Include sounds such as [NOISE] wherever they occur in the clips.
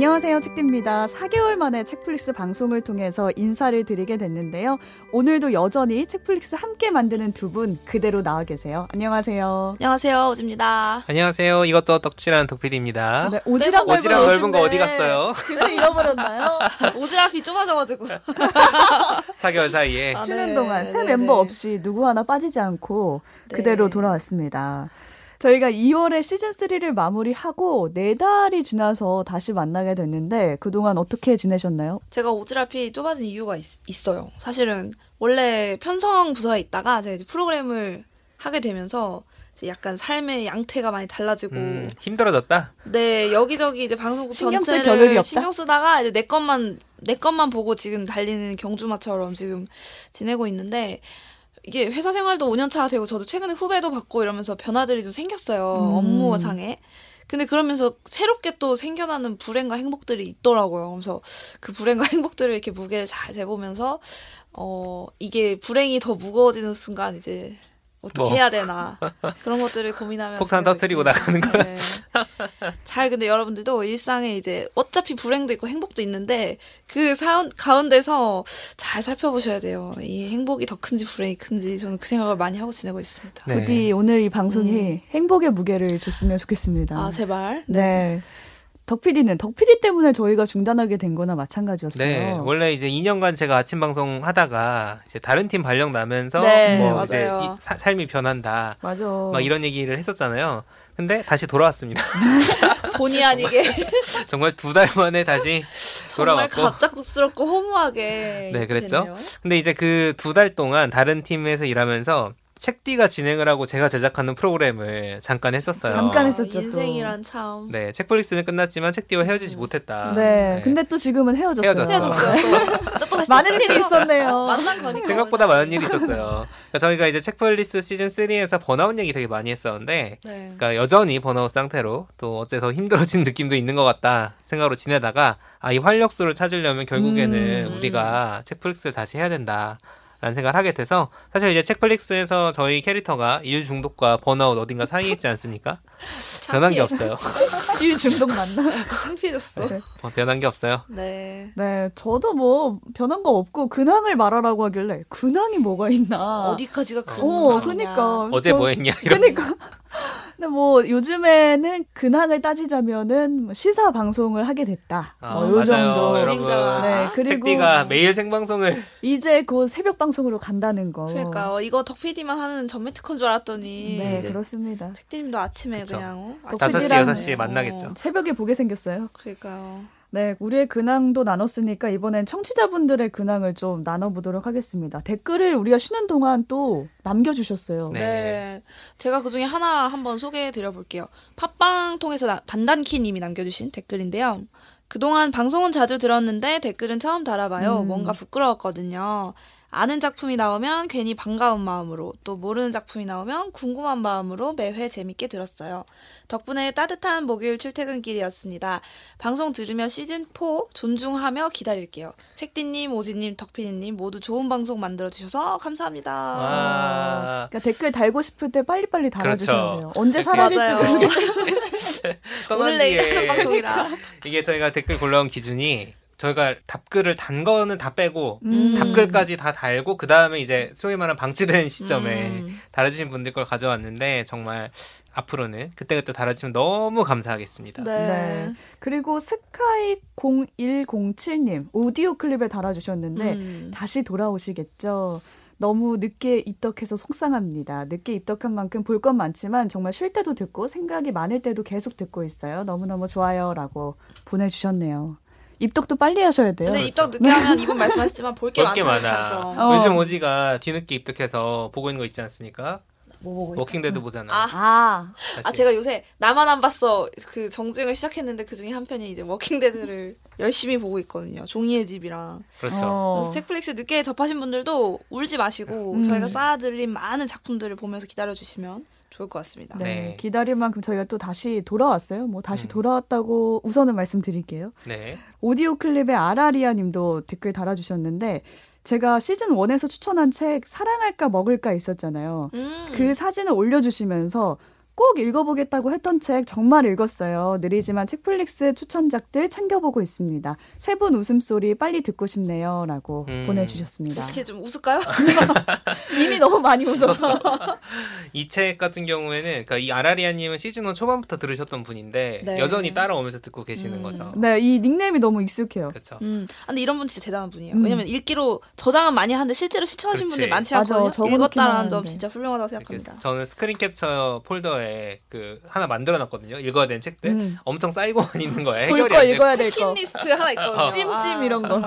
안녕하세요. 책디입니다. 4개월 만에 책플릭스 방송을 통해서 인사를 드리게 됐는데요. 오늘도 여전히 책플릭스 함께 만드는 두 분 그대로 나와 계세요. 안녕하세요. 안녕하세요. 오즈입니다. 안녕하세요. 이것저것 떡칠한 덕PD입니다. 네, 오지랖 오지랖 넓은 거 어디 갔어요? 그래서 잃어버렸나요? [LAUGHS] 오지랖이 좁아져가지고. [LAUGHS] 4개월 사이에. 아, 쉬는 네. 동안 새 네, 멤버 없이 누구 하나 빠지지 않고 그대로 돌아왔습니다. 저희가 2월에 시즌 3를 마무리하고 4달이 지나서 다시 만나게 됐는데 그동안 어떻게 지내셨나요? 제가 오지랖이 좁아진 이유가 있, 어요 사실은 원래 편성 부서에 있다가 제가 이제 프로그램을 하게 되면서 약간 삶의 양태가 많이 달라지고 음, 힘들어졌다. 네 여기저기 이제 방송국 전체를 신경 쓰다가 이제 내 것만 내 것만 보고 지금 달리는 경주마처럼 지금 지내고 있는데 이게 회사 생활도 5년 차 되고 저도 최근에 후배도 받고 이러면서 변화들이 좀 생겼어요. 음. 업무상에. 근데 그러면서 새롭게 또 생겨나는 불행과 행복들이 있더라고요. 그래서 그 불행과 [LAUGHS] 행복들을 이렇게 무게를 잘 재보면서 어 이게 불행이 더 무거워지는 순간 이제 어떻게 뭐. 해야 되나 그런 것들을 고민하면서 폭탄 터트리고 나가는 거야. 네. 잘 근데 여러분들도 일상에 이제 어차피 불행도 있고 행복도 있는데 그 사운, 가운데서 잘 살펴보셔야 돼요. 이 행복이 더 큰지 불행이 큰지 저는 그 생각을 많이 하고 지내고 있습니다. 네. 부디 오늘 이 방송이 음. 행복의 무게를 줬으면 좋겠습니다. 아 제발. 네. 네. 덕PD는 덕PD 때문에 저희가 중단하게 된 거나 마찬가지였어요. 네. 원래 이제 2년간 제가 아침 방송 하다가 이제 다른 팀 발령 나면서 네, 뭐 맞아요. 이제 사, 삶이 변한다. 맞아. 막 이런 얘기를 했었잖아요. 근데 다시 돌아왔습니다. [LAUGHS] 본의 아니게 [LAUGHS] 정말 두 달 만에 다시 돌아왔고 정말 갑작스럽고 허무하게 네 그랬죠. 됐네요. 근데 이제 그 두 달 동안 다른 팀에서 일하면서 책디가 진행을 하고 제가 제작하는 프로그램을 잠깐 했었어요. 잠깐 했었죠. 인생이란 참. 네, 책플릭스는 끝났지만 책디와 헤어지지 음. 못했다. 네, 네, 근데 또 지금은 헤어졌어요. 헤어졌어요. 또, 많은 일이 있었네요. [LAUGHS] 만난 거니까. 생각보다 많은 일이 있었어요. 그러니까 저희가 이제 책플릭스 시즌 3에서 번아웃 얘기 되게 많이 했었는데, 네. 그러니까 여전히 번아웃 상태로 또 어째 더 힘들어진 [LAUGHS] 느낌도 있는 것 같다 생각으로 지내다가 아, 이 활력소를 찾으려면 결국에는 음. 우리가 책플릭스를 다시 해야 된다. 라는 생각을 하게 돼서 사실 이제 책플릭스에서 저희 캐릭터가 일 중독과 번아웃 어딘가 사이에 있지 않습니까? [LAUGHS] 변한 게 없어요. [LAUGHS] 일 중독 맞나? [LAUGHS] 창피해졌어. 네. 어, 변한 게 없어요. 네. 네, 저도 뭐 변한 거 없고 근황을 말하라고 하길래 근황이 뭐가 있나? 어디까지가 근황? 어, 그러니까 어제 뭐 했냐? 그러니까 근데 뭐 요즘에는 근황을 따지자면은 뭐 시사 방송을 하게 됐다. 아, 뭐요 정도. 여러분. 네, 그리고 책디가 매일 생방송을 이제 곧 새벽 방송으로 간다는 거. 그러니까 어, 이거 덕PD만 하는 전매 특허인 줄 알았더니 네, 그렇습니다. 책디님도 아침에 그쵸. 그냥 어, 5시 6시에 만나겠죠. 어, 새벽에 보게 생겼어요. 그러니까요. 네, 우리의 근황도 나눴으니까 이번엔 청취자분들의 근황을 좀 나눠보도록 하겠습니다. 댓글을 우리가 쉬는 동안 또 남겨주셨어요. 네. 네. 제가 그 중에 하나 한번 소개해 드려 볼게요. 팟빵 통해서 단단키 님이 남겨주신 댓글인데요. 그동안 방송은 자주 들었는데 댓글은 처음 달아봐요. 음. 뭔가 부끄러웠거든요. 아는 작품이 나오면 괜히 반가운 마음으로 또 모르는 작품이 나오면 궁금한 마음으로 매회 재밌게 들었어요. 덕분에 따뜻한 목요일 출퇴근길이었습니다. 방송 들으며 시즌4 존중하며 기다릴게요. 책디님, 오지님, 덕피디님 모두 좋은 방송 만들어주셔서 감사합니다. 와. 그러니까 댓글 달고 싶을 때 빨리빨리 달아주시면 그렇죠. 돼요. 언제 사라질지 모르겠어요. [LAUGHS] 오늘 내일 하는 [LAUGHS] 방송이라. 이게 저희가 댓글 골라온 기준이 저희가 답글을 단 거는 다 빼고 음. 답글까지 다 달고 그 다음에 이제 소위 말하는 방치된 시점에 음. 달아주신 분들 걸 가져왔는데 정말 앞으로는 그때그때 달아주시면 너무 감사하겠습니다. 네. 네. 그리고 스카이 0107님 오디오 클립에 달아주셨는데 음. 다시 돌아오시겠죠. 너무 늦게 입덕해서 속상합니다. 늦게 입덕한 만큼 볼 건 많지만 정말 쉴 때도 듣고 생각이 많을 때도 계속 듣고 있어요. 너무너무 좋아요라고 보내주셨네요. 입덕도 빨리 하셔야 돼요. 근데 입덕 늦게 하면 이분 말씀하셨지만 볼게 많아. 어. 요즘 오지가 뒤늦게 입덕해서 보고 있는 거 있지 않습니까? 뭐 보고 있어? 워킹데드 보잖아. 아, 아. 아 제가 요새 나만 안 봤어 그 정주행을 시작했는데 그 중에 한 편이 이제 워킹데드를 [LAUGHS] 열심히 보고 있거든요. 종이의 집이랑. 그렇죠. 어. 그래서 책플릭스 늦게 접하신 분들도 울지 마시고 음. 저희가 쌓아드린 많은 작품들을 보면서 기다려주시면 좋을 것 같습니다. 네, 네. 기다릴 만큼 저희가 또 다시 돌아왔어요. 뭐 다시 음. 돌아왔다고 우선은 말씀드릴게요. 네. 오디오 클립의 아라리아 님도 댓글 달아주셨는데 제가 시즌 1에서 추천한 책 사랑할까 먹을까 있었잖아요. 음. 그 사진을 올려주시면서 꼭 읽어보겠다고 했던 책 정말 읽었어요. 느리지만 책플릭스 추천작들 챙겨보고 있습니다. 세 분 웃음소리 빨리 듣고 싶네요. 라고 음. 보내주셨습니다. 어떻게 좀 웃을까요? [LAUGHS] 이미 너무 많이 웃었어. [LAUGHS] 이 책 같은 경우에는 그러니까 이 아라리아님은 시즌 1 초반부터 들으셨던 분인데 네. 여전히 따라오면서 듣고 계시는 음. 거죠. 네, 이 닉네임이 너무 익숙해요. 그렇죠. 음. 아, 근데 이런 분 진짜 대단한 분이에요. 음. 왜냐면 읽기로 저장은 많이 하는데 실제로 실천하신 분들이 많지 않거든요. 읽었다라는 점 진짜 훌륭하다고 생각합니다. 저는 스크린 캡처 폴더에 그 하나 만들어놨거든요. 읽어야 되는 책들 음. 엄청 쌓이고만 [LAUGHS] 있는 거예요. 해결이 거 읽어야 될 거. 리스트 하나 있거든요. 찜찜 이런 거.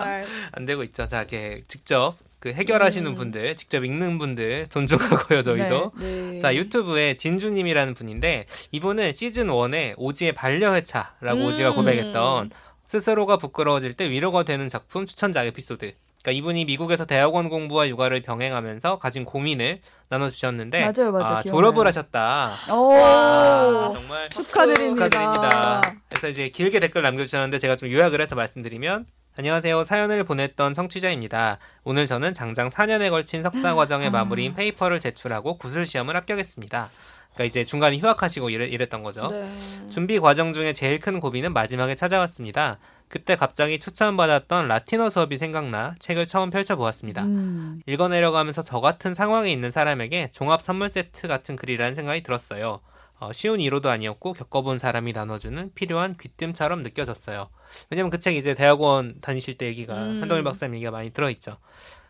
안 되고 있죠. 자, 이렇게 직접 그 해결하시는 음. 분들, 직접 읽는 분들 존중하고요, 저희도. 네, 네. 자, 유튜브에 진주님이라는 분인데 이분은 시즌 1에 오지의 반려회차라고 음. 오지가 고백했던 스스로가 부끄러워질 때 위로가 되는 작품 추천작 에피소드. 그러니까 이분이 미국에서 대학원 공부와 육아를 병행하면서 가진 고민을 나눠주셨는데 맞아요, 맞아요. 아, 졸업을 하셨다. 오, 와, 정말 축하드립니다. 축하드립니다. 그래서 이제 길게 댓글 남겨주셨는데 제가 좀 요약을 해서 말씀드리면 안녕하세요. 사연을 보냈던 청취자입니다. 오늘 저는 장장 4년에 걸친 석사 과정의 아. 마무리인 페이퍼를 제출하고 구술 시험을 합격했습니다. 그러니까 이제 중간에 휴학하시고 이랬, 이랬던 거죠. 네. 준비 과정 중에 제일 큰 고비는 마지막에 찾아왔습니다. 그때 갑자기 추천받았던 라틴어 수업이 생각나 책을 처음 펼쳐보았습니다. 음. 읽어내려가면서 저 같은 상황에 있는 사람에게 종합 선물 세트 같은 글이라는 생각이 들었어요. 어, 쉬운 이로도 아니었고 겪어본 사람이 나눠주는 필요한 귀뜸처럼 느껴졌어요. 왜냐면 그 책 이제 대학원 다니실 때 얘기가 음. 한동일 박사님 얘기가 많이 들어있죠.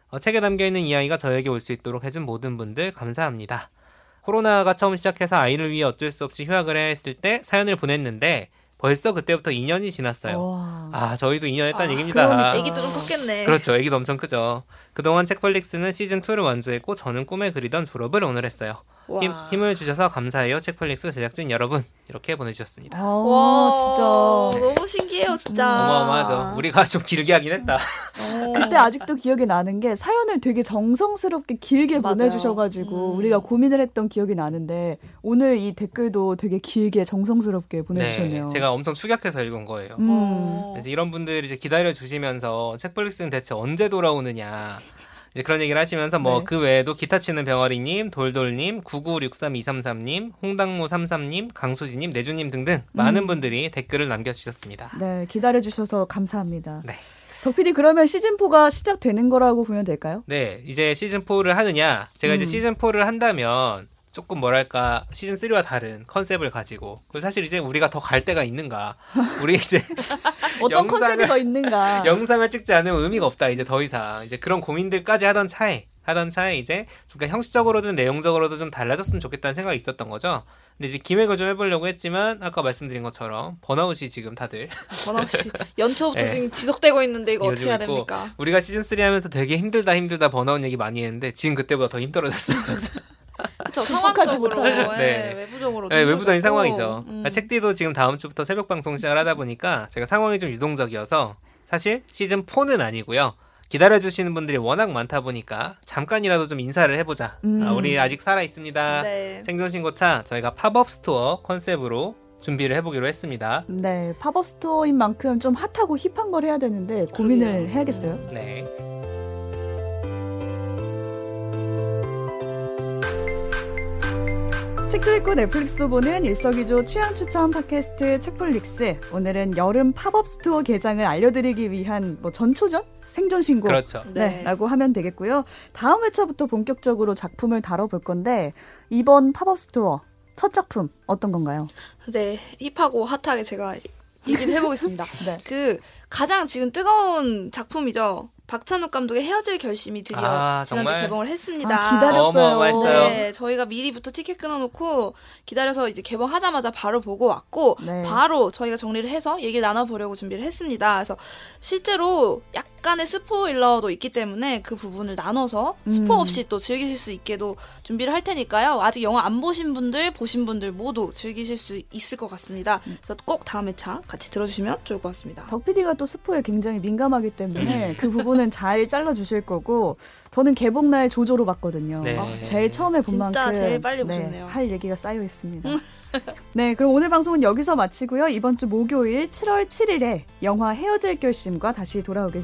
어, 책에 담겨있는 이야기가 저에게 올 수 있도록 해준 모든 분들 감사합니다. 코로나가 처음 시작해서 아이를 위해 어쩔 수 없이 휴학을 해야 했을 때 사연을 보냈는데 벌써 그때부터 2년이 지났어요. 와. 아, 저희도 2년 했다는 아, 얘기입니다. 애기도 좀 컸겠네. 그렇죠. 애기도 엄청 크죠. 그동안 책플릭스는 시즌2를 완주했고 저는 꿈에 그리던 졸업을 오늘 했어요. 힘, 힘을 주셔서 감사해요. 책플릭스 제작진 여러분. 이렇게 보내주셨습니다. 아, 와, 진짜. 너무 신기해요, 진짜. 어마어마하죠. 우리가 좀 길게 하긴 했다. 어. 그때 아직도 기억이 나는 게 사연을 되게 정성스럽게 길게 맞아요. 보내주셔가지고 음. 우리가 고민을 했던 기억이 나는데 오늘 이 댓글도 되게 길게 정성스럽게 보내주셨네요. 네, 제가 엄청 축약해서 읽은 거예요. 음. 그래서 이런 분들이 이제 기다려 주시면서 책플릭스는 대체 언제 돌아오느냐. 이제 그런 얘기를 하시면서 뭐그 네. 외에도 기타 치는 병아리님, 돌돌님, 9963-233님, 홍당무33님, 강수지님, 내주님 등등 많은 음. 분들이 댓글을 남겨주셨습니다. 네, 기다려주셔서 감사합니다. 네. 덕PD 그러면 시즌 4가 시작되는 거라고 보면 될까요? 네, 이제 시즌 4를 하느냐. 제가 음. 이제 시즌 4를 한다면 조금 뭐랄까 시즌 3와 다른 컨셉을 가지고 그 사실 이제 우리가 더갈 때가 있는가 우리 이제 [LAUGHS] 어떤 컨셉이 더 있는가 [LAUGHS] 영상을 찍지 않으면 의미가 없다 이제 더 이상 이제 그런 고민들까지 하던 차에 하던 차에 이제 그러니까 형식적으로든 내용적으로도 좀 달라졌으면 좋겠다는 생각이 있었던 거죠. 근데 이제 기획을 좀 해보려고 했지만 아까 말씀드린 것처럼 번아웃이 지금 다들 번아웃이 [LAUGHS] 연초부터 네. 지금 지속되고 있는데 이거 어떻게 해야 됩니까? 우리가 시즌 3 하면서 되게 힘들다 힘들다 번아웃 얘기 많이 했는데 지금 그때보다 더 힘들어졌어요. [LAUGHS] 그렇죠. 상황적으로 네. 네. 외부적으로 네, 외부적인 상황이죠. 음. 아, 책디도 지금 다음 주부터 새벽 방송 시작을 하다 보니까 제가 상황이 좀 유동적이어서 사실 시즌 4는 아니고요. 기다려주시는 분들이 워낙 많다 보니까 잠깐이라도 좀 인사를 해보자. 음. 아, 우리 아직 살아 있습니다. 네. 생존신고차 저희가 팝업 스토어 컨셉으로 준비를 해보기로 했습니다. 네, 팝업 스토어인 만큼 좀 핫하고 힙한 걸 해야 되는데 고민을. 해야겠어요. 네. 책도 읽고 넷플릭스도 보는 일석이조 취향 추천 팟캐스트 책플릭스. 오늘은 여름 팝업 스토어 개장을 알려드리기 위한 뭐 전초전 생존 신고 그렇죠. 네. 라고 하면 되겠고요. 다음 회차부터 본격적으로 작품을 다뤄볼 건데 이번 팝업 스토어 첫 작품 어떤 건가요? 네, 힙하고 핫하게 제가 얘기를 해보겠습니다. [LAUGHS] 네. 그 가장 지금 뜨거운 작품이죠. 박찬욱 감독의 헤어질 결심이 드디어 아, 지난주 개봉을 했습니다. 아, 기다렸어요. 네, 저희가 미리부터 티켓 끊어놓고 기다려서 이제 개봉하자마자 바로 보고 왔고 네. 바로 저희가 정리를 해서 얘기를 나눠보려고 준비를 했습니다. 그래서 실제로 약 간의 스포일러도 있기 때문에 그 부분을 나눠서 스포 음. 없이 또 즐기실 수 있게도 준비를 할 테니까요. 아직 영화 안 보신 분들, 보신 분들 모두 즐기실 수 있을 것 같습니다. 그래서 꼭 다음 회차 같이 들어주시면 좋을 것 같습니다. 덕 PD가 또 스포에 굉장히 민감하기 때문에 그 부분 부분은 잘 잘라 주실 거고 저는 개봉날 조조로 봤거든요. 네. 아, 제일 처음에 본 만큼 제일 빨리 네, 보셨네요. 할 얘기가 쌓여 있습니다. [LAUGHS] 네, 그럼 오늘 방송은 여기서 마치고요. 이번 주 목요일 7월 7일에 영화 헤어질 결심과 다시 돌아오겠